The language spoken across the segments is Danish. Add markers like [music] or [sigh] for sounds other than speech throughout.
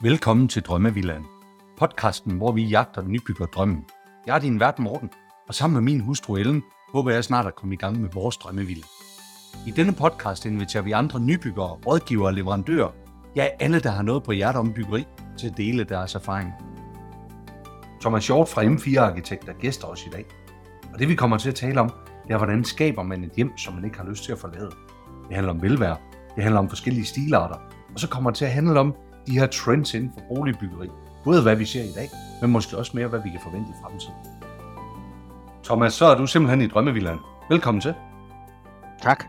Velkommen til Drømmevillan, Podcasten, hvor vi jagter nybygger drømmen. Jeg er din vært Morten, og sammen med min hustru Ellen, håber jeg snart at komme i gang med vores drømmevilla. I denne podcast inviterer vi andre nybyggere, rådgivere og leverandører, ja alle, der har noget på hjertet om byggeri, til at dele deres erfaring. Thomas Hjort fra M4 Arkitekter gæster os i dag. Og det vi kommer til at tale om, det er, hvordan skaber man et hjem, som man ikke har lyst til at forlade. Det handler om velvære, det handler om forskellige stilarter, og så kommer det til at handle om de her trends inden for boligbyggeri. Både hvad vi ser i dag, men måske også mere, hvad vi kan forvente i fremtiden. Thomas, så er du simpelthen i Drømmevillaen. Velkommen til. Tak.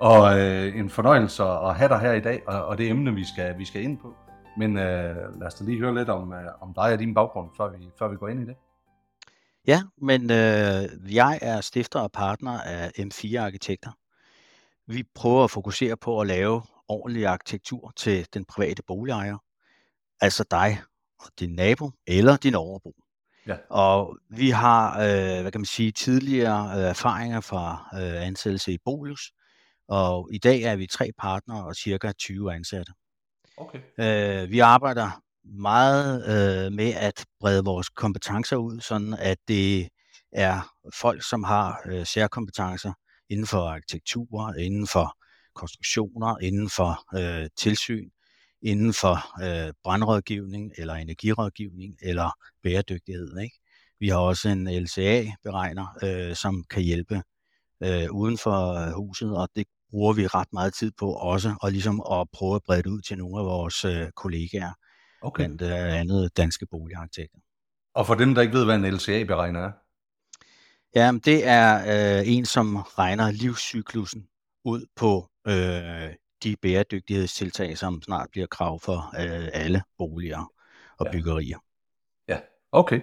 Og øh, en fornøjelse at have dig her i dag, og, og det emne, vi skal, vi skal ind på. Men øh, lad os da lige høre lidt om, øh, om dig og din baggrund, før vi, før vi går ind i det. Ja, men øh, jeg er stifter og partner af M4 Arkitekter. Vi prøver at fokusere på at lave ordentlig arkitektur til den private boligejer, altså dig og din nabo eller din overbo. Ja. Og vi har, øh, hvad kan man sige, tidligere øh, erfaringer fra øh, ansættelse i Bolius, og i dag er vi tre partnere og cirka 20 ansatte. Okay. Øh, vi arbejder meget øh, med at brede vores kompetencer ud, sådan at det er folk, som har øh, særkompetencer inden for arkitektur, inden for konstruktioner, inden for øh, tilsyn, inden for øh, brandrådgivning eller energirådgivning eller bæredygtighed. Ikke? Vi har også en LCA-beregner, øh, som kan hjælpe øh, uden for øh, huset, og det bruger vi ret meget tid på også, og ligesom at prøve at brede det ud til nogle af vores øh, kollegaer, okay. blandt øh, andet danske boligarkitekter. Og for dem, der ikke ved, hvad en LCA-beregner er? Ja, det er øh, en, som regner livscyklusen ud på øh, de bæredygtighedstiltag, som snart bliver krav for øh, alle boliger og Ja. byggerier. Ja, okay.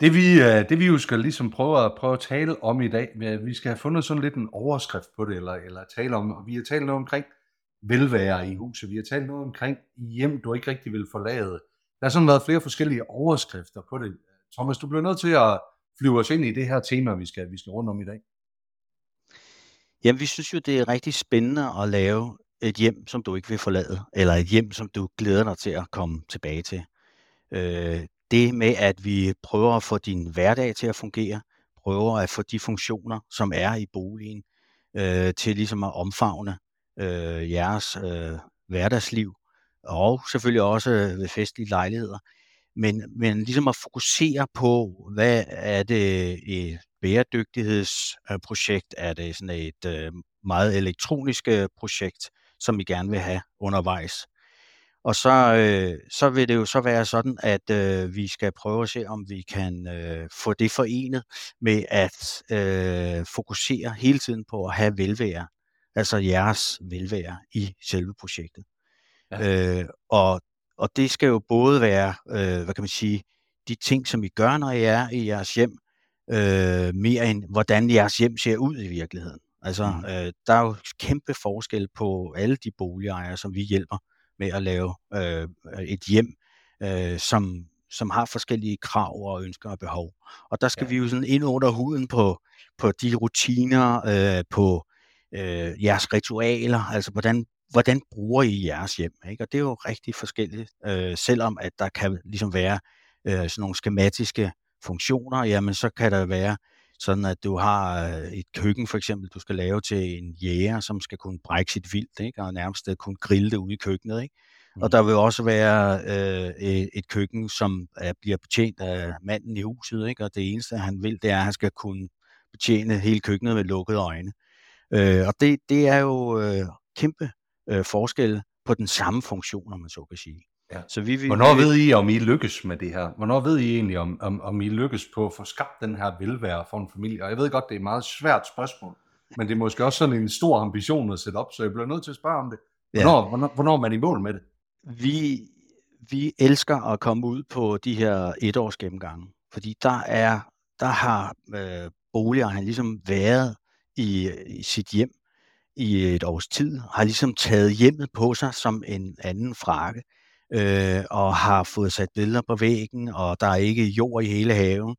Det vi, øh, det vi jo skal ligesom prøve at, prøve at tale om i dag, vi skal have fundet sådan lidt en overskrift på det, eller, eller tale om, og vi har talt noget omkring velvære i huset, vi har talt noget omkring hjem, du ikke rigtig vil forlade. Der har sådan været flere forskellige overskrifter på det. Thomas, du bliver nødt til at flyve os ind i det her tema, vi skal, vi skal rundt om i dag. Jamen, vi synes jo, det er rigtig spændende at lave et hjem, som du ikke vil forlade, eller et hjem, som du glæder dig til at komme tilbage til. Øh, det med, at vi prøver at få din hverdag til at fungere, prøver at få de funktioner, som er i boligen, øh, til ligesom at omfavne øh, jeres øh, hverdagsliv, og selvfølgelig også ved festlige lejligheder. Men, men ligesom at fokusere på, hvad er det øh, bæredygtighedsprojekt? Er det sådan et øh, meget elektronisk øh, projekt, som vi gerne vil have undervejs? Og så, øh, så vil det jo så være sådan, at øh, vi skal prøve at se, om vi kan øh, få det forenet med at øh, fokusere hele tiden på at have velvære, altså jeres velvære i selve projektet. Ja. Øh, og, og det skal jo både være, øh, hvad kan man sige, de ting, som I gør, når I er i jeres hjem, øh, mere end hvordan jeres hjem ser ud i virkeligheden. Altså, Mhm. øh, der er jo kæmpe forskel på alle de boligejere, som vi hjælper med at lave øh, et hjem, øh, som, som har forskellige krav og ønsker og behov. Og der skal ja. vi jo sådan ind under huden på, på de rutiner, øh, på øh, jeres ritualer, altså hvordan, hvordan bruger I jeres hjem? Ikke? Og det er jo rigtig forskelligt, øh, selvom at der kan ligesom være øh, sådan nogle skematiske funktioner, jamen så kan der være sådan, at du har øh, et køkken for eksempel, du skal lave til en jæger, som skal kunne brække sit vildt, ikke? og nærmest øh, kunne grille det ude i køkkenet. Ikke? Mm. Og der vil også være øh, et, et køkken, som er, bliver betjent af manden i huset, ikke? og det eneste, han vil, det er, at han skal kunne betjene hele køkkenet med lukkede øjne. Øh, og det, det er jo øh, kæmpe øh, forskel på den samme funktion, om man så kan sige. Ja. Så vi, vi, Hvornår vi, ved I, om I lykkes med det her? Hvornår ved I egentlig, om, om, om I lykkes på at få skabt den her velvære for en familie? Og jeg ved godt, det er et meget svært spørgsmål, men det er måske også sådan en stor ambition at sætte op, så jeg bliver nødt til at spørge om det. Ja. Hvornår, hvornår, hvornår er man i mål med det? vi, vi elsker at komme ud på de her etårs gennemgange, fordi der er der har øh, boligejeren ligesom været i, i sit hjem i et års tid, har ligesom taget hjemmet på sig som en anden frakke, øh, og har fået sat billeder på væggen, og der er ikke jord i hele haven.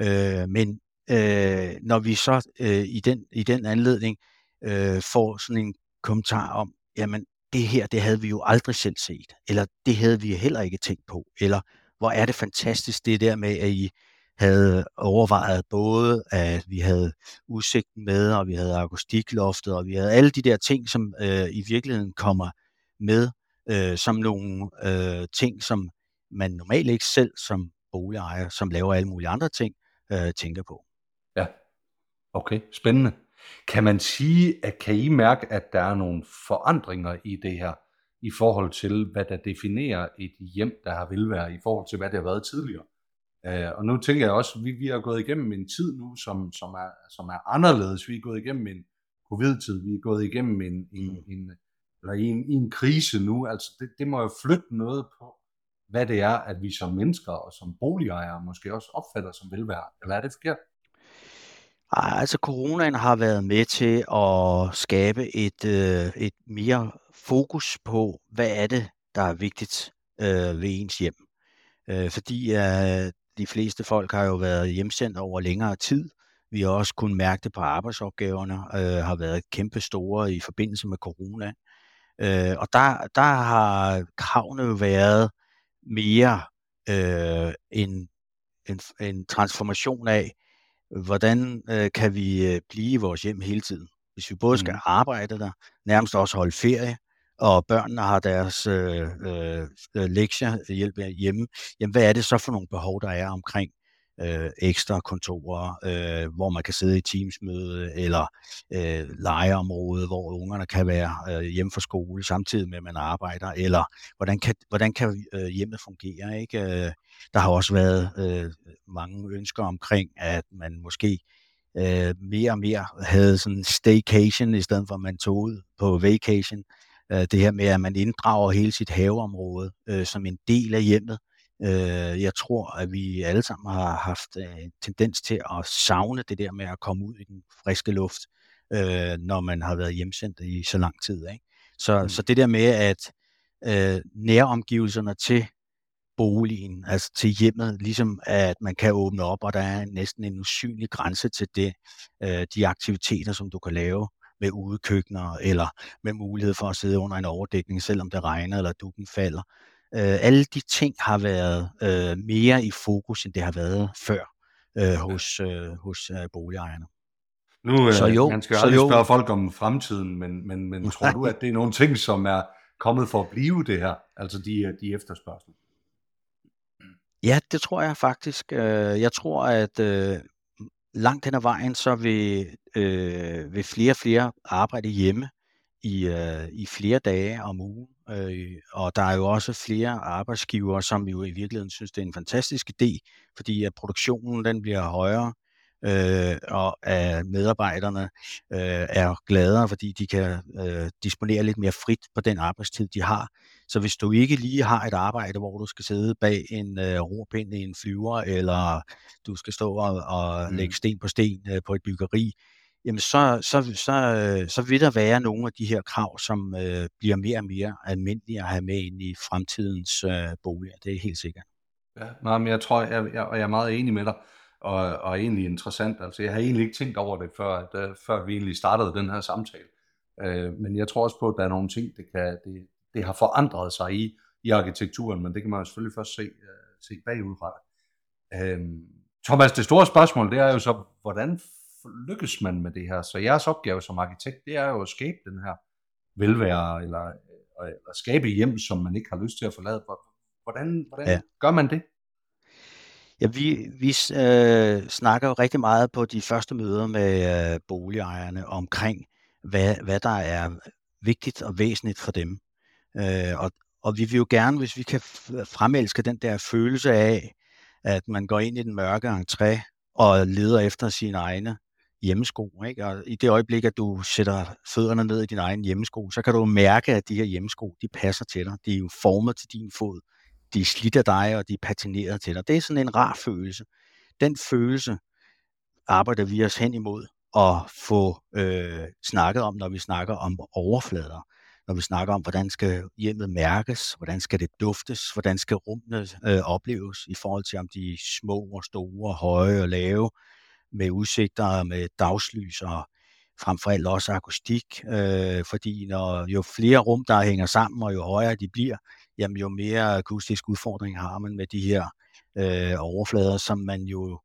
Øh, men øh, når vi så øh, i, den, i den anledning øh, får sådan en kommentar om, jamen det her, det havde vi jo aldrig selv set, eller det havde vi heller ikke tænkt på, eller hvor er det fantastisk det der med, at I havde overvejet både, at vi havde udsigten med, og vi havde akustikloftet, og vi havde alle de der ting, som øh, i virkeligheden kommer med øh, som nogle øh, ting, som man normalt ikke selv som boligejer, som laver alle mulige andre ting, øh, tænker på. Ja, okay, spændende. Kan man sige, at kan I mærke, at der er nogle forandringer i det her, i forhold til, hvad der definerer et hjem, der har velvære, i forhold til, hvad det har været tidligere? Uh, og nu tænker jeg også, at vi, vi har gået igennem en tid nu, som, som, er, som er anderledes. Vi er gået igennem en covid-tid, vi er gået igennem en, en, mm. en, eller i en, i en krise nu. Altså det, det må jo flytte noget på, hvad det er, at vi som mennesker og som boligejere måske også opfatter som velvære. Eller er det forkert? Ej, altså coronaen har været med til at skabe et, øh, et mere fokus på, hvad er det, der er vigtigt øh, ved ens hjem. Øh, fordi øh, de fleste folk har jo været hjemsendt over længere tid. Vi har også kunnet mærke det på arbejdsopgaverne, øh, har været kæmpe store i forbindelse med corona. Øh, og der, der har kravene jo været mere øh, en, en, en transformation af, hvordan øh, kan vi øh, blive i vores hjem hele tiden. Hvis vi både skal mm. arbejde der, nærmest også holde ferie, og børnene har deres øh, øh, lektier hjælp hjemme, jamen hvad er det så for nogle behov, der er omkring øh, ekstra kontorer, øh, hvor man kan sidde i teamsmøde, eller øh, legeområde, hvor ungerne kan være øh, hjemme fra skole, samtidig med, at man arbejder, eller hvordan kan, hvordan kan øh, hjemmet fungere, ikke? Øh, der har også været øh, mange ønsker omkring, at man måske øh, mere og mere havde sådan staycation, i stedet for at man tog ud på vacation. Øh, det her med, at man inddrager hele sit haveområde øh, som en del af hjemmet. Øh, jeg tror, at vi alle sammen har haft øh, en tendens til at savne det der med at komme ud i den friske luft, øh, når man har været hjemsendt i så lang tid. Ikke? Så, mm. så det der med, at øh, næromgivelserne til boligen, altså til hjemmet, ligesom at man kan åbne op, og der er næsten en usynlig grænse til det, øh, de aktiviteter, som du kan lave med udekøkkener, eller med mulighed for at sidde under en overdækning, selvom det regner eller dukken falder. Øh, alle de ting har været øh, mere i fokus, end det har været før øh, hos, øh, hos øh, boligejerne. Nu, øh, så jo, man skal jo aldrig jo. spørge folk om fremtiden, men, men, men tror du, at det er nogle ting, som er kommet for at blive det her, altså de, de efterspørgsel? Ja, det tror jeg faktisk. Øh, jeg tror, at øh, langt hen ad vejen, så vil, øh, vil flere og flere arbejde hjemme i, øh, i flere dage om ugen. Øh, og der er jo også flere arbejdsgivere, som jo i virkeligheden synes, det er en fantastisk idé, fordi at produktionen den bliver højere, øh, og at medarbejderne øh, er gladere, fordi de kan øh, disponere lidt mere frit på den arbejdstid, de har. Så hvis du ikke lige har et arbejde, hvor du skal sidde bag en øh, rorpind i en flyver, eller du skal stå og, og mm. lægge sten på sten øh, på et byggeri, jamen så, så, så, øh, så vil der være nogle af de her krav, som øh, bliver mere og mere almindelige at have med ind i fremtidens øh, boliger. Det er helt sikkert. Ja, nej, men jeg tror, jeg, jeg, og jeg er meget enig med dig, og, og egentlig interessant. Altså, jeg har egentlig ikke tænkt over det, før, at, uh, før vi egentlig startede den her samtale. Uh, men jeg tror også på, at der er nogle ting, det, kan, det, det har forandret sig i, i arkitekturen, men det kan man jo selvfølgelig først se, uh, se bagudfra. Uh, øhm, Thomas, det store spørgsmål, det er jo så, hvordan lykkes man med det her? Så jeres opgave som arkitekt, det er jo at skabe den her velvære, eller, eller skabe hjem, som man ikke har lyst til at forlade. Hvordan, hvordan ja. gør man det? Ja, vi, vi øh, snakker jo rigtig meget på de første møder med øh, boligejerne omkring, hvad, hvad der er vigtigt og væsentligt for dem. Øh, og, og vi vil jo gerne, hvis vi kan fremelske den der følelse af, at man går ind i den mørke entré og leder efter sine egne hjemmesko. Ikke? Og i det øjeblik, at du sætter fødderne ned i din egen hjemmesko, så kan du mærke, at de her hjemmesko, de passer til dig. De er jo formet til din fod de er slidt af dig, og de er patineret til dig. Det er sådan en rar følelse. Den følelse arbejder vi os hen imod at få øh, snakket om, når vi snakker om overflader. Når vi snakker om, hvordan skal hjemmet mærkes, hvordan skal det duftes, hvordan skal rummene øh, opleves i forhold til, om de er små og store, høje og lave, med udsigter, med dagslys og frem for alt også akustik, øh, fordi når jo flere rum, der hænger sammen, og jo højere de bliver, jamen jo mere akustisk udfordring har man med de her øh, overflader, som man jo,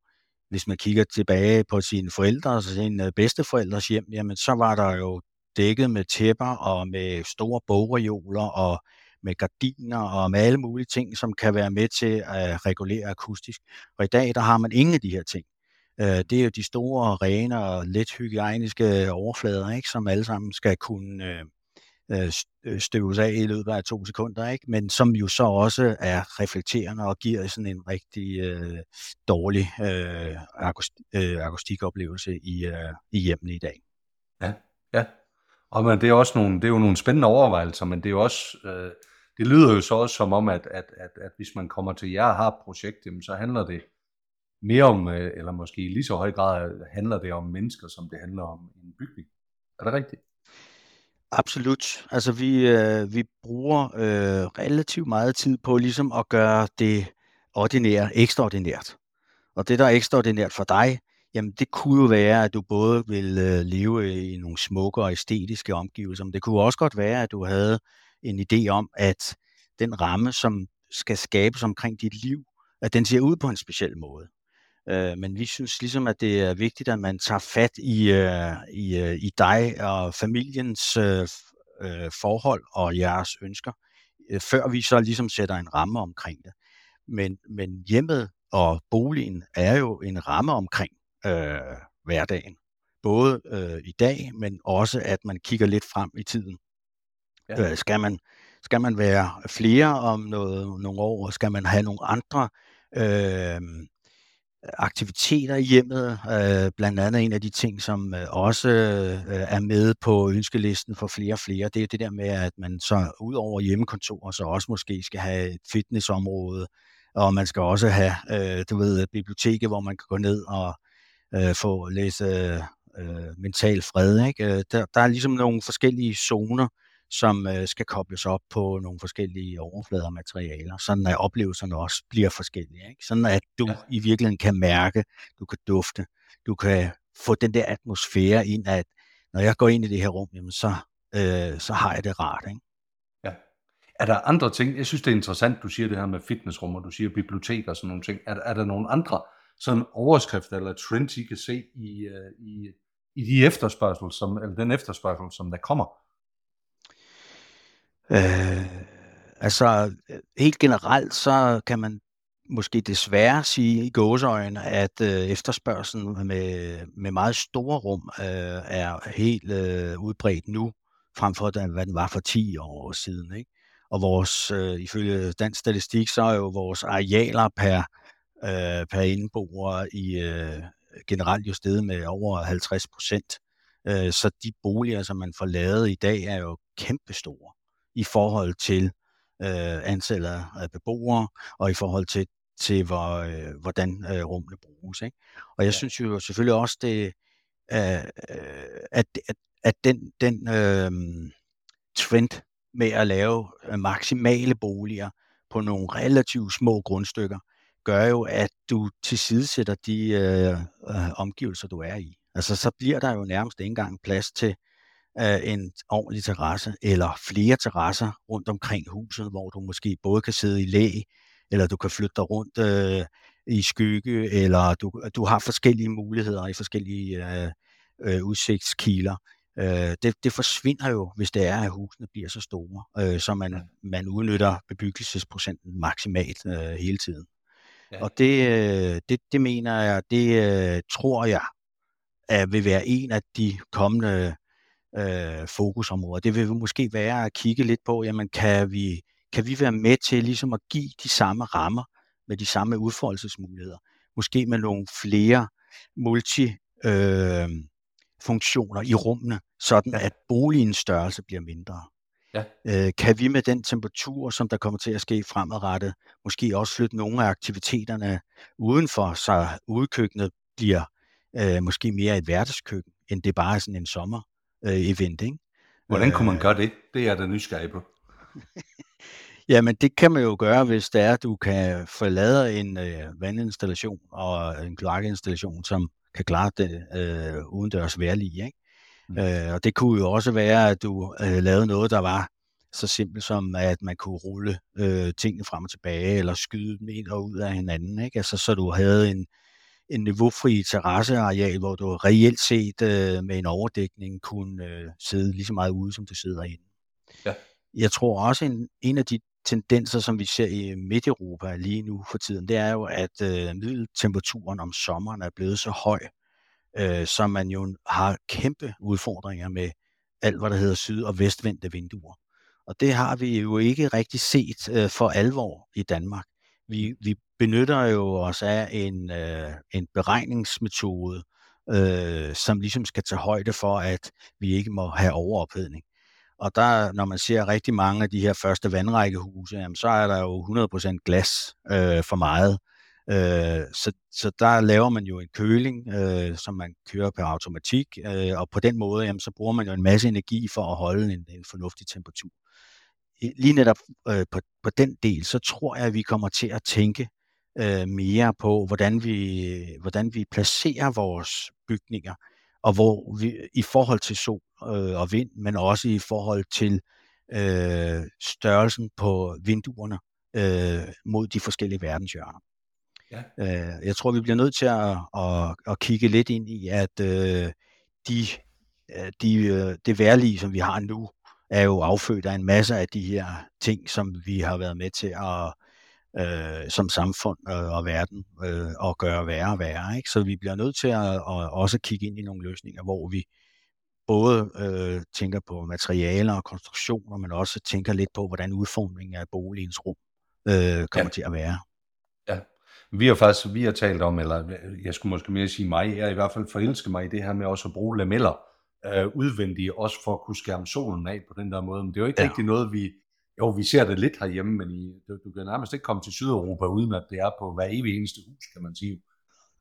hvis man kigger tilbage på sine forældre, altså sine øh, bedsteforældres hjem, jamen så var der jo dækket med tæpper og med store bogreoler og med gardiner og med alle mulige ting, som kan være med til at regulere akustisk. Og i dag, der har man ingen af de her ting. Øh, det er jo de store, rene og let hygiejniske overflader, ikke, som alle sammen skal kunne øh, øh, øh støves af i løbet af to sekunder, ikke? men som jo så også er reflekterende og giver sådan en rigtig øh, dårlig øh, akustikoplevelse øh, i, øh, i hjemmene i dag. Ja, ja. Og men det er også nogle, det er jo nogle spændende overvejelser, men det er jo også, øh, det lyder jo så også som om, at, at, at, at hvis man kommer til jer og har et projekt, jamen, så handler det mere om, øh, eller måske i lige så høj grad, øh, handler det om mennesker, som det handler om en bygning. Er det rigtigt? Absolut. Altså vi, øh, vi bruger øh, relativt meget tid på ligesom at gøre det ordinære ekstraordinært. Og det, der er ekstraordinært for dig, jamen det kunne jo være, at du både vil øh, leve i nogle smukke og æstetiske omgivelser, men det kunne også godt være, at du havde en idé om, at den ramme, som skal skabes omkring dit liv, at den ser ud på en speciel måde. Øh, men vi synes ligesom, at det er vigtigt, at man tager fat i, øh, i, øh, i dig og familiens øh, øh, forhold og jeres ønsker, øh, før vi så ligesom sætter en ramme omkring det. Men, men hjemmet og boligen er jo en ramme omkring øh, hverdagen. Både øh, i dag, men også at man kigger lidt frem i tiden. Ja. Øh, skal, man, skal man være flere om noget, nogle år? Skal man have nogle andre øh, aktiviteter i hjemmet, øh, blandt andet en af de ting, som øh, også øh, er med på ønskelisten for flere og flere, det er det der med, at man så ud over hjemmekontor, så også måske skal have et fitnessområde, og man skal også have, øh, du ved, biblioteket, hvor man kan gå ned og øh, få læse øh, øh mental fred. Ikke? Øh, der, der er ligesom nogle forskellige zoner, som øh, skal kobles op på nogle forskellige overflader og materialer, sådan at oplevelserne også bliver forskellige. Ikke? Sådan at du ja. i virkeligheden kan mærke, du kan dufte, du kan få den der atmosfære ind, at når jeg går ind i det her rum, jamen så, øh, så har jeg det rart. Ikke? Ja. Er der andre ting, jeg synes det er interessant, du siger det her med fitnessrum, og du siger bibliotek og sådan nogle ting. Er, er der nogle andre sådan overskrifter eller trends, I kan se i, uh, i, i de efterspørgsel, som, eller den efterspørgsel, som der kommer? Øh, altså, helt generelt, så kan man måske desværre sige i gåseøjne, at øh, efterspørgselen med, med meget store rum øh, er helt øh, udbredt nu, frem for hvad den var for 10 år siden. Ikke? Og vores, øh, ifølge dansk statistik, så er jo vores arealer per, øh, per indboer i øh, generelt jo steget med over 50 procent. Øh, så de boliger, som man får lavet i dag, er jo kæmpestore i forhold til øh, antallet af beboere og i forhold til, til hvor, øh, hvordan øh, rummene bruges. Ikke? Og jeg ja. synes jo selvfølgelig også, det, øh, at, at, at den, den øh, trend med at lave øh, maksimale boliger på nogle relativt små grundstykker, gør jo, at du tilsidesætter de øh, øh, omgivelser, du er i. Altså, så bliver der jo nærmest ikke engang plads til øh, en ordentlig terrasse, eller flere terrasser rundt omkring huset, hvor du måske både kan sidde i læ, eller du kan flytte dig rundt øh, i skygge, eller du, du har forskellige muligheder i forskellige øh, øh, udsigtskiler. Øh, det, det forsvinder jo, hvis det er, at husene bliver så store, øh, så man, man udnytter bebyggelsesprocenten maksimalt øh, hele tiden. Ja. Og det, øh, det, det mener jeg, det øh, tror jeg, at vil være en af de kommende øh, fokusområder. Det vil måske være at kigge lidt på, jamen kan vi, kan vi være med til ligesom at give de samme rammer med de samme udfoldelsesmuligheder? Måske med nogle flere multi øh, funktioner i rummene, sådan ja. at boligens størrelse bliver mindre. Ja. Øh, kan vi med den temperatur, som der kommer til at ske fremadrettet, måske også flytte nogle af aktiviteterne udenfor, så udkøkkenet bliver øh, måske mere et hverdagskøkken, end det bare er sådan en sommer øh, event. Ikke? Hvordan kunne man øh. gøre det? Det er der nysgerrig på. [laughs] Jamen, det kan man jo gøre, hvis det er, at du kan forlade en øh, vandinstallation og en kloakinstallation, som kan klare det øh, udendørs værlige. Ikke? Mm. Øh, og det kunne jo også være, at du øh, lavede noget, der var så simpelt som, at man kunne rulle øh, tingene frem og tilbage, eller skyde dem ind og ud af hinanden. Ikke? Altså, så du havde en, en niveaufri terrasseareal, hvor du reelt set øh, med en overdækning kunne øh, sidde lige så meget ude, som du sidder inde. Ja. Jeg tror også, en, en af de tendenser, som vi ser i Midt-Europa lige nu for tiden, det er jo, at øh, middeltemperaturen om sommeren er blevet så høj, øh, så man jo har kæmpe udfordringer med alt, hvad der hedder syd- og vestvendte vinduer. Og det har vi jo ikke rigtig set øh, for alvor i Danmark. Vi, vi benytter jo os af en, øh, en beregningsmetode, øh, som ligesom skal tage højde for, at vi ikke må have overophedning. Og der, når man ser rigtig mange af de her første vandrækkehuse, jamen, så er der jo 100% glas øh, for meget. Øh, så, så der laver man jo en køling, øh, som man kører per automatik, øh, og på den måde, jamen, så bruger man jo en masse energi for at holde en, en fornuftig temperatur. Lige netop øh, på, på den del, så tror jeg, at vi kommer til at tænke øh, mere på, hvordan vi, hvordan vi placerer vores bygninger, og hvor vi i forhold til sol øh, og vind, men også i forhold til øh, størrelsen på vinduerne øh, mod de forskellige verdenshjørner. Ja. Øh, jeg tror, vi bliver nødt til at, at, at kigge lidt ind i, at øh, de, øh, de, øh, det værlige, som vi har nu, er jo affødt af en masse af de her ting, som vi har været med til at øh, som samfund øh, og verden øh, og gøre værre og værre. Ikke? Så vi bliver nødt til at, at også kigge ind i nogle løsninger, hvor vi både øh, tænker på materialer og konstruktioner, men også tænker lidt på, hvordan udformningen af boligens rum øh, kommer ja. til at være. Ja, vi har faktisk vi har talt om, eller jeg skulle måske mere sige mig, jeg er i hvert fald forelsket mig i det her med også at bruge lameller øh, udvendige, også for at kunne skærme solen af på den der måde. Men det er jo ikke ja. rigtig noget, vi, jo, vi ser det lidt herhjemme, men i, du, du kan nærmest ikke komme til Sydeuropa, uden at det er på hver evig eneste hus, kan man sige.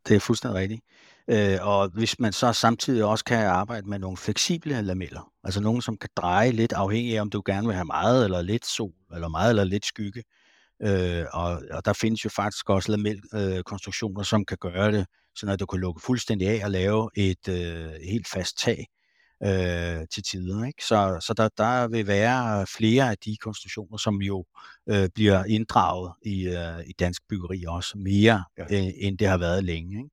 Det er fuldstændig rigtigt. Øh, og hvis man så samtidig også kan arbejde med nogle fleksible lameller, altså nogle, som kan dreje lidt afhængig af, om du gerne vil have meget eller lidt sol, eller meget eller lidt skygge. Øh, og, og der findes jo faktisk også lamelkonstruktioner, øh, som kan gøre det, så at du kan lukke fuldstændig af og lave et øh, helt fast tag, øh, til tider. Ikke? Så, så der, der vil være flere af de konstruktioner, som jo øh, bliver inddraget i, øh, i dansk byggeri også mere, ja. øh, end det har været længe. Ikke?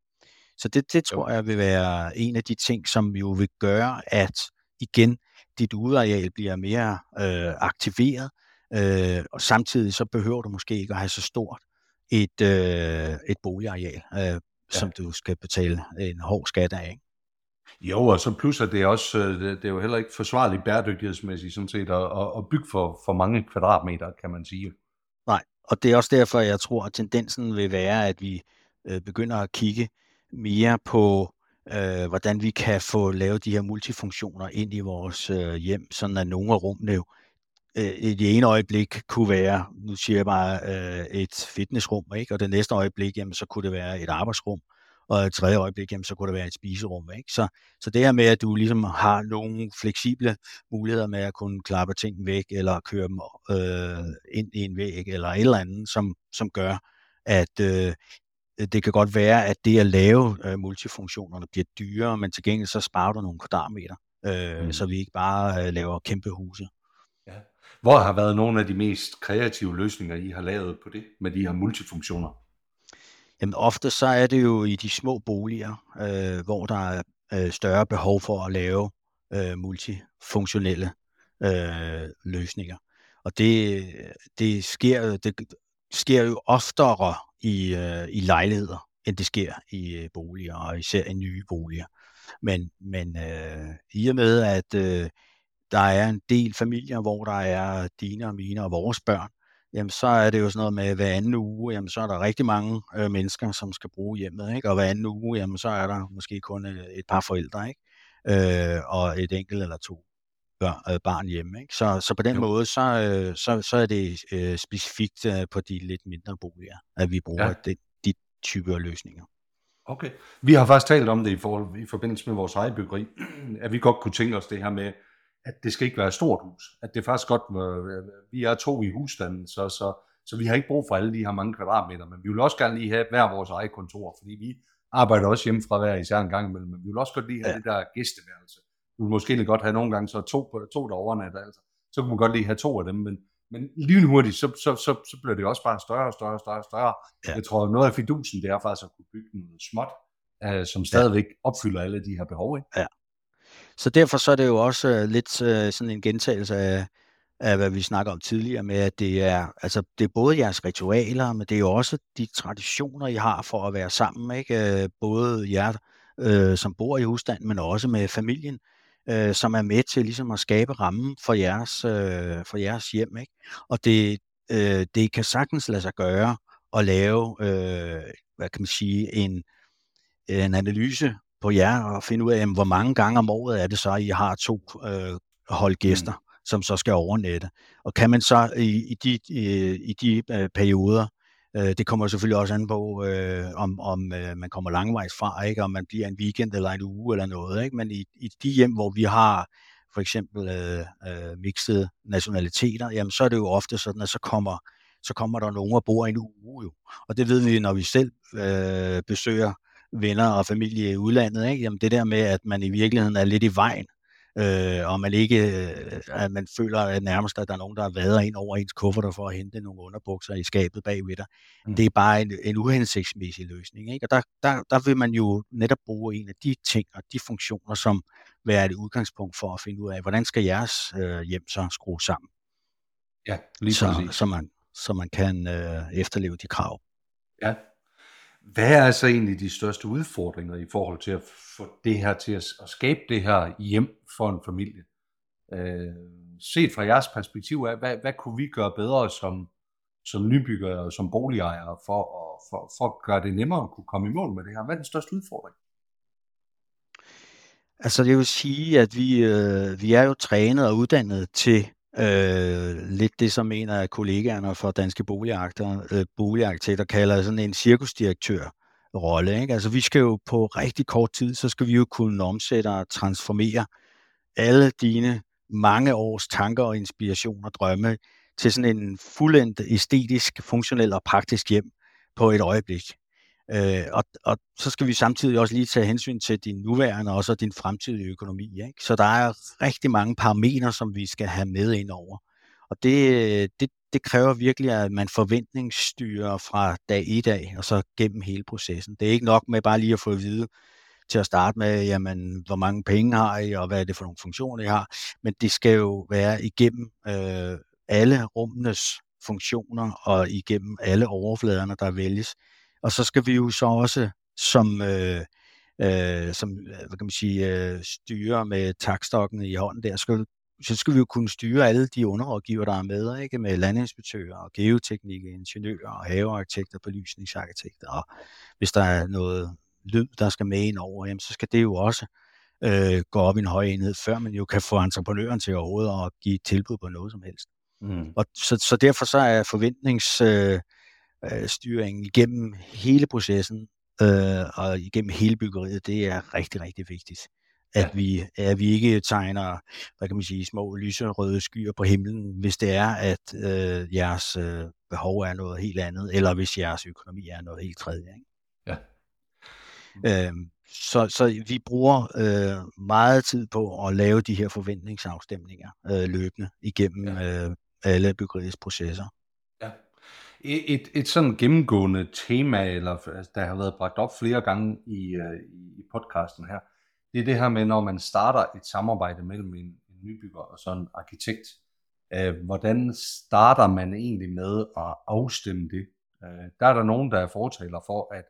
Så det, det tror jo. jeg vil være en af de ting, som jo vil gøre, at igen dit udeareal bliver mere øh, aktiveret, øh, og samtidig så behøver du måske ikke at have så stort et, øh, et boligareal, øh, ja. som du skal betale en hård skat af. Ikke? Jo, og så plus at det er også, øh, det er jo heller ikke forsvarligt bæredygtighedsmæssigt sådan set at, at bygge for, for mange kvadratmeter, kan man sige. Nej, og det er også derfor, jeg tror, at tendensen vil være, at vi øh, begynder at kigge mere på, øh, hvordan vi kan få lavet de her multifunktioner ind i vores øh, hjem, sådan at nogle af rummene jo øh, i det ene øjeblik kunne være, nu siger jeg bare, øh, et fitnessrum, ikke? og det næste øjeblik, jamen, så kunne det være et arbejdsrum, og et tredje øjeblik, jamen, så kunne det være et spiserum. Ikke? Så, så det her med, at du ligesom har nogle fleksible muligheder med at kunne klappe ting væk, eller køre dem øh, ind i en væg, eller et eller andet, som, som gør, at øh, det kan godt være, at det at lave øh, multifunktionerne bliver dyrere, men til gengæld så sparer du nogle kvadratmeter, øh, mm. så vi ikke bare øh, laver kæmpe huse. Ja. Hvor har været nogle af de mest kreative løsninger, I har lavet på det, med de her multifunktioner? Jamen ofte så er det jo i de små boliger, øh, hvor der er øh, større behov for at lave øh, multifunktionelle øh, løsninger. Og det, det, sker, det sker jo oftere i, øh, i lejligheder, end det sker i øh, boliger, og især i nye boliger. Men, men øh, i og med, at øh, der er en del familier, hvor der er dine og mine og vores børn, jamen så er det jo sådan noget med, hver anden uge, jamen så er der rigtig mange øh, mennesker, som skal bruge hjemmet, ikke? og hver anden uge, jamen så er der måske kun et, et par forældre, ikke? Øh, og et enkelt eller to børn, øh, barn hjemme. Ikke? Så, så på den jo. måde, så, øh, så, så er det øh, specifikt øh, på de lidt mindre boliger, at vi bruger ja. de, de typer løsninger. Okay. Vi har faktisk talt om det i, forhold, i forbindelse med vores eget byggeri, [clears throat] at vi godt kunne tænke os det her med, at det skal ikke være et stort hus. At det faktisk godt, øh, vi er to i husstanden, så, så, så vi har ikke brug for alle de her mange kvadratmeter, men vi vil også gerne lige have hver vores eget kontor, fordi vi arbejder også hjemme fra hver især en gang imellem, men vi vil også godt lige have ja. det der gæsteværelse, du vil måske godt have nogle gange så to, to der overnatter, altså. så kunne man godt lige have to af dem, men, men lynhurtigt, så, så, så, så bliver det også bare større og større og større og større. Ja. Jeg tror, noget af fidusen, det er faktisk at kunne bygge noget småt, øh, som stadigvæk ja. opfylder alle de her behov. Ikke? Ja. Så derfor så er det jo også øh, lidt øh, sådan en gentagelse af, af, hvad vi snakker om tidligere med, at det er, altså, det er både jeres ritualer, men det er jo også de traditioner, I har for at være sammen, ikke? Øh, både jer, øh, som bor i husstanden, men også med familien, øh, som er med til ligesom at skabe rammen for jeres, øh, for jeres hjem. Ikke? Og det, øh, det kan sagtens lade sig gøre at lave, øh, hvad kan man sige, en, en analyse på jer og finde ud af, jamen, hvor mange gange om året er det så, at I har to øh, hold gæster. Mm som så skal overnette. Og kan man så i, i de, i, i de øh, perioder, øh, det kommer selvfølgelig også an på, øh, om, om øh, man kommer langvejs fra, ikke? om man bliver en weekend eller en uge eller noget. Ikke? Men i, i de hjem, hvor vi har for eksempel øh, øh, mixede nationaliteter, jamen så er det jo ofte sådan, at så kommer, så kommer der nogen og bor en uge jo. Og det ved vi, når vi selv øh, besøger venner og familie i udlandet. Ikke? Jamen det der med, at man i virkeligheden er lidt i vejen øh, og man ikke, øh, at man føler at nærmest, at der er nogen, der været ind over ens kufferter for at hente nogle underbukser i skabet bagved dig. Mm. Det er bare en, en uhensigtsmæssig løsning. Ikke? Og der, der, der vil man jo netop bruge en af de ting og de funktioner, som være et udgangspunkt for at finde ud af, hvordan skal jeres øh, hjem så skrue sammen. Ja, lige så, præcis. Så man, så man kan øh, efterleve de krav. Ja, hvad er altså egentlig de største udfordringer i forhold til at få det her til at, at skabe det her hjem for en familie? Øh, set fra jeres perspektiv, hvad, hvad kunne vi gøre bedre som, som nybyggere og som boligejere for at, for, for at gøre det nemmere at kunne komme i mål med det her? Hvad er den største udfordring? Altså jeg vil sige, at vi, øh, vi er jo trænet og uddannet til Øh, lidt det, som en af kollegaerne fra Danske Boligakter, øh, Boligarkitekter kalder sådan en cirkusdirektør rolle. Ikke? Altså vi skal jo på rigtig kort tid, så skal vi jo kunne omsætte og transformere alle dine mange års tanker og inspiration og drømme til sådan en fuldendt æstetisk, funktionel og praktisk hjem på et øjeblik. Øh, og, og så skal vi samtidig også lige tage hensyn til din nuværende og også din fremtidige økonomi. Ikke? Så der er rigtig mange parametre, som vi skal have med ind over. Og det, det, det kræver virkelig, at man forventningsstyrer fra dag i dag, og så gennem hele processen. Det er ikke nok med bare lige at få at vide til at starte med, jamen, hvor mange penge har I, og hvad er det for nogle funktioner I har. Men det skal jo være igennem øh, alle rummenes funktioner og igennem alle overfladerne, der vælges. Og så skal vi jo så også som, øh, øh, som hvad kan man sige, øh, styre med takstokken i hånden der, skal, så skal vi jo kunne styre alle de underrådgiver, der er med, ikke? med landinspektører og geoteknik, ingeniører og havearkitekter, belysningsarkitekter. Og hvis der er noget lyd, der skal med ind over, jamen, så skal det jo også øh, gå op i en høj enhed, før man jo kan få entreprenøren til overhovedet at give tilbud på noget som helst. Mm. Og så, så derfor så er forventnings... Øh, øh, styringen igennem hele processen øh, og igennem hele byggeriet, det er rigtig, rigtig vigtigt. At, vi, at vi ikke tegner, hvad kan man sige, små lyserøde skyer på himlen, hvis det er, at øh, jeres øh, behov er noget helt andet, eller hvis jeres økonomi er noget helt tredje. Ikke? Ja. Øhm, så, så vi bruger øh, meget tid på at lave de her forventningsafstemninger øh, løbende igennem ja. øh, alle byggeriets processer. Et, et sådan gennemgående tema, eller altså, der har været bragt op flere gange i, uh, i podcasten her, det er det her med, når man starter et samarbejde mellem en, en nybygger og sådan en arkitekt, uh, hvordan starter man egentlig med at afstemme det? Uh, der er der nogen, der er fortaler for, at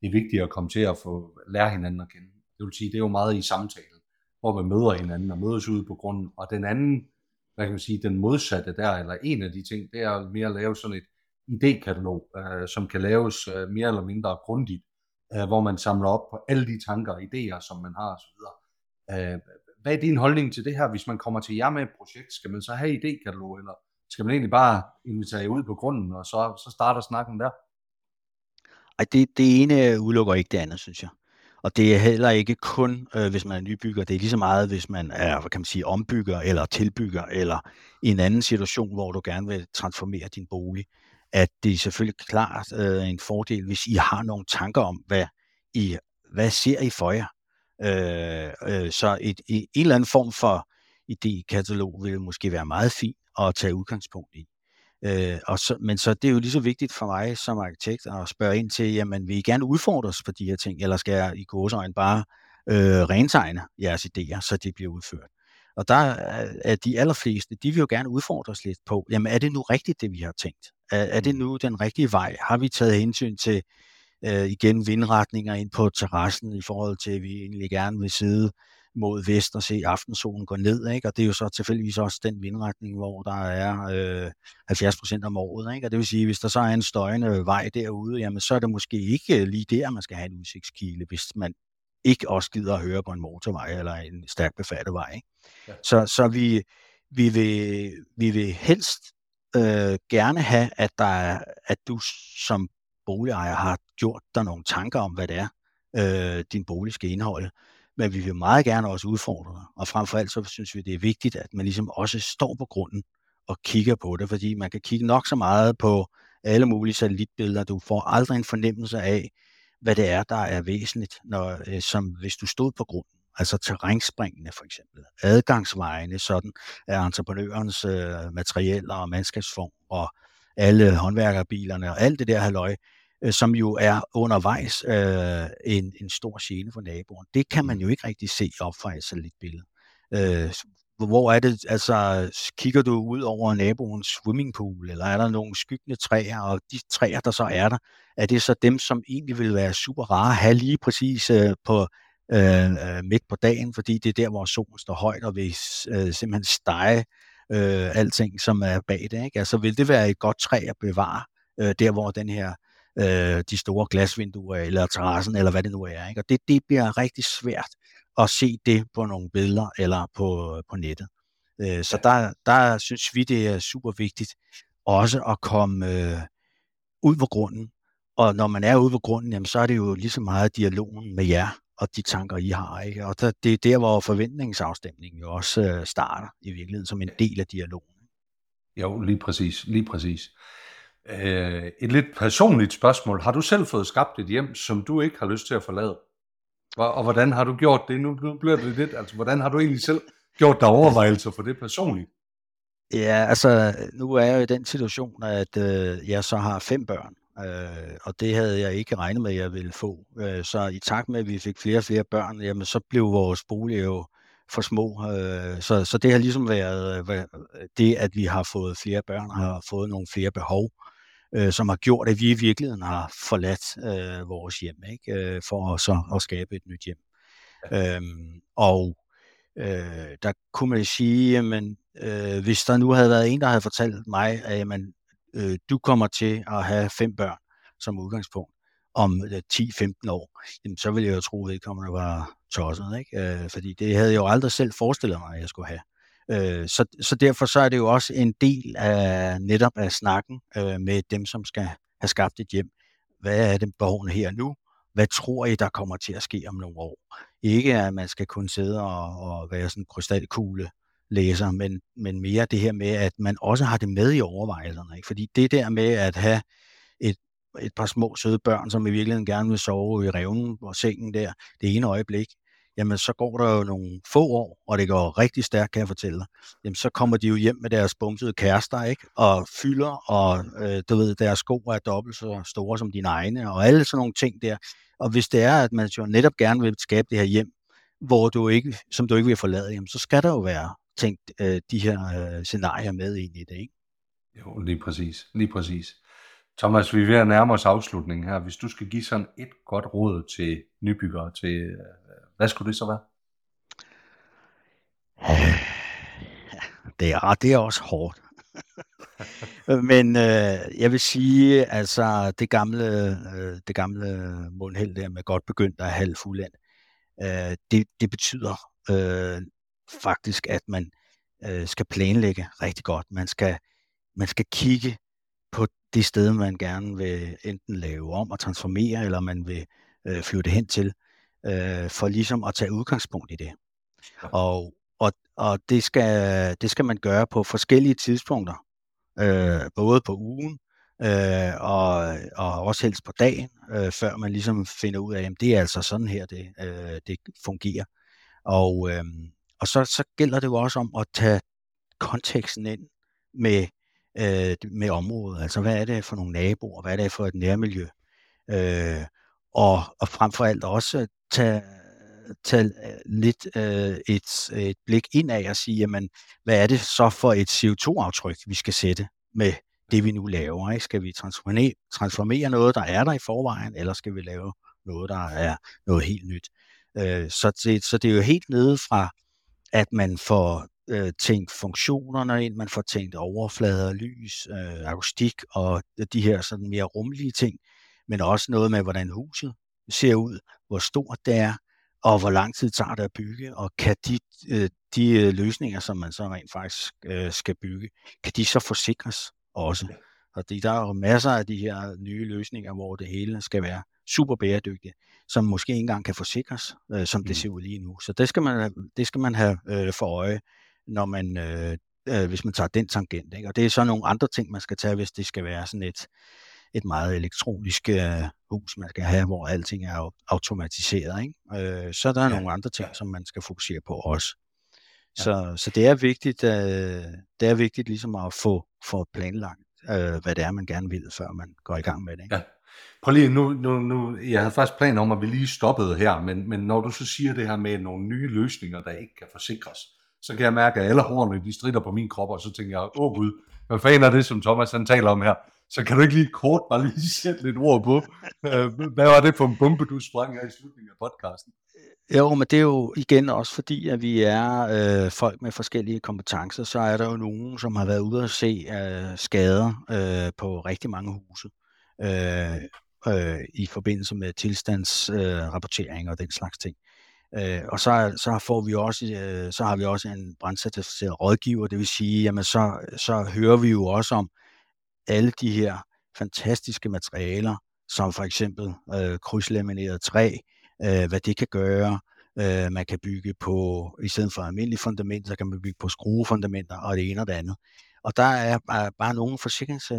det er vigtigt at komme til at få lære hinanden at kende. Det vil sige, det er jo meget i samtalen, hvor man møder hinanden og mødes ude på grunden. Og den anden, hvad kan man sige, den modsatte der, eller en af de ting, det er mere at lave sådan et idékatalog, øh, som kan laves øh, mere eller mindre grundigt, øh, hvor man samler op på alle de tanker og idéer, som man har osv. Øh, hvad er din holdning til det her, hvis man kommer til jer med et projekt? Skal man så have idékatalog, eller skal man egentlig bare invitere jer ud på grunden, og så, så starter snakken der? Ej, det, det ene udelukker ikke det andet, synes jeg. Og det er heller ikke kun, øh, hvis man er nybygger. Det er lige så meget, hvis man er, hvad kan man sige, ombygger eller tilbygger, eller i en anden situation, hvor du gerne vil transformere din bolig at det er selvfølgelig klart øh, en fordel, hvis I har nogle tanker om, hvad, I, hvad ser I for jer, Øh, øh, så et, et, en eller anden form for idékatalog vil måske være meget fint at tage udgangspunkt i. Øh, og så, men så det er jo lige så vigtigt for mig som arkitekt at spørge ind til, jamen vil I gerne udfordres på de her ting, eller skal jeg i gåsøjne bare øh, rentegne jeres idéer, så de bliver udført? Og der øh, er de allerfleste, de vil jo gerne udfordres lidt på, jamen er det nu rigtigt, det vi har tænkt? Er, er det nu den rigtige vej? Har vi taget hensyn til øh, igen vindretninger ind på terrassen i forhold til, at vi egentlig gerne vil sidde mod vest og se aftensolen gå ned, ikke? og det er jo så tilfældigvis også den vindretning, hvor der er øh, 70 procent om året, ikke? og det vil sige, hvis der så er en støjende vej derude, jamen så er det måske ikke lige der, man skal have en udsigtskile, hvis man ikke også gider at høre på en motorvej eller en stærkt befattet vej. Ikke? Ja. Så, så vi, vi, vil, vi vil helst øh, gerne have, at, der er, at du som boligejer har gjort dig nogle tanker om, hvad det er, øh, din bolig skal indeholde. Men vi vil meget gerne også udfordre dig. Og frem for alt så synes vi, det er vigtigt, at man ligesom også står på grunden og kigger på det, fordi man kan kigge nok så meget på alle mulige satellitbilleder. Du får aldrig en fornemmelse af, hvad det er, der er væsentligt, når, øh, som hvis du stod på grunden. Altså terrænspringene for eksempel, adgangsvejene, sådan er entreprenørens øh, materialer og mandskabsform og alle håndværkerbilerne og alt det der halløj, øh, som jo er undervejs øh, en, en stor gene for naboen. Det kan man mm. jo ikke rigtig se op fra et satellitbillede. Øh, hvor er det, altså kigger du ud over naboens swimmingpool, eller er der nogle skyggende træer, og de træer, der så er der, er det så dem, som egentlig vil være super rare at have lige præcis øh, på øh, øh, midt på dagen, fordi det er der, hvor solen står højt, og vil øh, simpelthen stege øh, alting, som er bag det. Ikke? Altså vil det være et godt træ at bevare, øh, der hvor den her øh, de store glasvinduer, eller terrassen, eller hvad det nu er. Ikke? Og det, det bliver rigtig svært at se det på nogle billeder eller på, på nettet. Øh, så der, der synes vi, det er super vigtigt også at komme øh, ud på grunden. Og når man er ude på grunden, jamen, så er det jo lige så meget dialogen med jer og de tanker, I har. Ikke? Og der, det er der, hvor forventningsafstemningen jo også øh, starter i virkeligheden som en del af dialogen. Jo, lige præcis. Lige præcis. Øh, et lidt personligt spørgsmål. Har du selv fået skabt et hjem, som du ikke har lyst til at forlade? Og hvordan har du gjort det? Nu, nu bliver det lidt, altså hvordan har du egentlig selv gjort dig overvejelser for det personligt? Ja, altså nu er jeg i den situation, at øh, jeg så har fem børn, øh, og det havde jeg ikke regnet med, at jeg ville få. Øh, så i takt med, at vi fik flere og flere børn, jamen så blev vores bolig jo for små. Øh, så, så det har ligesom været øh, det, at vi har fået flere børn, har fået nogle flere behov øh, som har gjort, at vi i virkeligheden har forladt øh, vores hjem, ikke? Øh, for så at skabe et nyt hjem. Øhm, og øh, der kunne man sige, men øh, hvis der nu havde været en, der havde fortalt mig, at jamen, øh, du kommer til at have fem børn som udgangspunkt om 10-15 år, jamen, så ville jeg jo tro, at vedkommende var tosset, ikke? Øh, fordi det havde jeg jo aldrig selv forestillet mig, at jeg skulle have. Øh, så, så derfor så er det jo også en del af netop af snakken øh, med dem, som skal have skabt et hjem. Hvad er det behovene her nu? Hvad tror I, der kommer til at ske om nogle år? Ikke at man skal kunne sidde og, og være sådan en krystalkugle læser, men, men mere det her med, at man også har det med i overvejelserne. Ikke? Fordi det der med at have et, et par små søde børn, som i virkeligheden gerne vil sove i revnen og sengen der, det ene øjeblik, jamen så går der jo nogle få år, og det går rigtig stærkt, kan jeg fortælle dig. Jamen så kommer de jo hjem med deres bumsede kærester, ikke? Og fylder, og øh, du ved, deres sko er dobbelt så store som dine egne, og alle sådan nogle ting der. Og hvis det er, at man jo netop gerne vil skabe det her hjem, hvor du ikke, som du ikke vil forlade, jamen, så skal der jo være tænkt øh, de her øh, scenarier med ind i det, ikke? Jo, lige præcis. Lige præcis. Thomas, vi er ved at nærme os afslutningen her. Hvis du skal give sådan et godt råd til nybyggere, til øh, hvad skulle det så være? [sighs] Det er, det er også hårdt. [laughs] Men øh, jeg vil sige, altså det gamle, øh, det gamle mundheld der med godt begyndt af halv fuldendt, øh, det, det betyder øh, faktisk, at man øh, skal planlægge rigtig godt. Man skal, man skal kigge på det sted, man gerne vil enten lave om og transformere, eller man vil øh, flytte hen til øh, for ligesom at tage udgangspunkt i det. Og, og, og det, skal, det skal man gøre på forskellige tidspunkter, øh, både på ugen, øh, og, og også helst på dagen, øh, før man ligesom finder ud af, at det er altså sådan her, det, øh, det fungerer. Og, øh, og så, så gælder det jo også om at tage konteksten ind med, øh, med området. Altså, hvad er det for nogle naboer? Hvad er det for et nærmiljø? Øh, og, og frem for alt også tage, tage øh, lidt øh, et, et blik ind af og sige, jamen, hvad er det så for et CO2-aftryk, vi skal sætte med det, vi nu laver? Ikke? Skal vi transformere, transformere noget, der er der i forvejen, eller skal vi lave noget, der er noget helt nyt? Øh, så, det, så det er jo helt nede fra, at man får øh, tænkt funktionerne ind, man får tænkt overflader, lys, øh, akustik og de her sådan mere rumlige ting, men også noget med, hvordan huset ser ud, hvor stort det er, og hvor lang tid tager det at bygge, og kan de, øh, de øh, løsninger, som man så rent faktisk øh, skal bygge, kan de så forsikres også? Fordi der er jo masser af de her nye løsninger, hvor det hele skal være super bæredygtigt, som måske ikke engang kan forsikres, øh, som det mm. ser ud lige nu. Så det skal man, det skal man have øh, for øje, når man, øh, øh, hvis man tager den tangent. Ikke? Og det er så nogle andre ting, man skal tage, hvis det skal være sådan et, et meget elektronisk øh, hus, man skal have, hvor alting er automatiseret. Ikke? Øh, så der er ja. nogle andre ting, som man skal fokusere på også. Ja. Så, så det er vigtigt, øh, det er vigtigt ligesom at få, få planlagt, øh, hvad det er, man gerne vil, før man går i gang med det. Ikke? Ja. Prøv lige, nu, nu, nu, jeg havde faktisk planer om, at vi lige stoppede her, men, men når du så siger det her med nogle nye løsninger, der ikke kan forsikres, så kan jeg mærke, at alle hårene, de strider på min krop, og så tænker jeg, åh gud, hvad fanden er det, som Thomas han taler om her? Så kan du ikke lige kort bare lige [laughs] sætte lidt ord på, øh, hvad var det for en bombe, du sprang af i slutningen af podcasten? Jo, men det er jo igen også fordi, at vi er øh, folk med forskellige kompetencer, så er der jo nogen, som har været ude at se øh, skader øh, på rigtig mange huse øh, øh, i forbindelse med tilstandsrapportering øh, og den slags ting. Øh, og så, så får vi også, øh, så har vi også en brandcertificeret rådgiver, det vil sige, jamen så, så hører vi jo også om alle de her fantastiske materialer, som for eksempel øh, krydslamineret træ, øh, hvad det kan gøre. Øh, man kan bygge på, i stedet for almindelige fundamenter, så kan man bygge på skruefundamenter og det ene og det andet. Og der er bare nogle, forsikrings,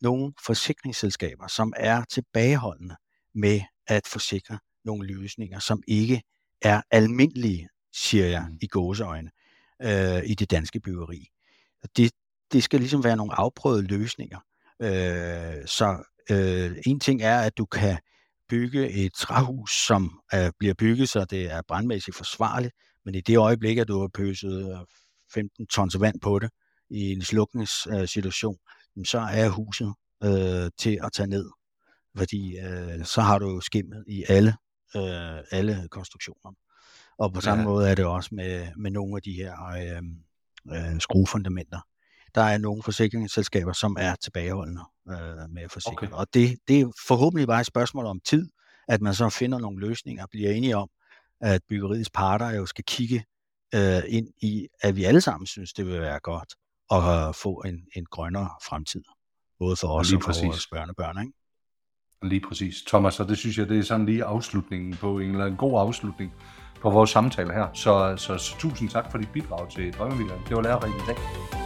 nogle forsikringsselskaber, som er tilbageholdende med at forsikre nogle løsninger, som ikke er almindelige, siger jeg mm. i gåseøjne, øh, i det danske byggeri. Det, det skal ligesom være nogle afprøvede løsninger. Øh, så øh, en ting er, at du kan bygge et træhus, som øh, bliver bygget, så det er brandmæssigt forsvarligt, men i det øjeblik, at du har pøset 15 tons vand på det i en slukningssituation, øh, så er huset øh, til at tage ned, fordi øh, så har du skimmet i alle øh, alle konstruktioner. Og på samme ja. måde er det også med, med nogle af de her øh, øh, skruefundamenter. Der er nogle forsikringsselskaber, som er tilbageholdende øh, med forsikring. Okay. Og det, det er forhåbentlig bare et spørgsmål om tid, at man så finder nogle løsninger og bliver enige om, at byggeriets parter jo skal kigge øh, ind i, at vi alle sammen synes, det vil være godt at få en, en grønnere fremtid. Både for os og, for præcis. vores børnebørn. Ikke? Lige præcis. Thomas, og det synes jeg, det er sådan lige afslutningen på en eller anden god afslutning på vores samtale her. Så, så, så tusind tak for dit bidrag til Drømmevillaen. Det var lærerigt i dag.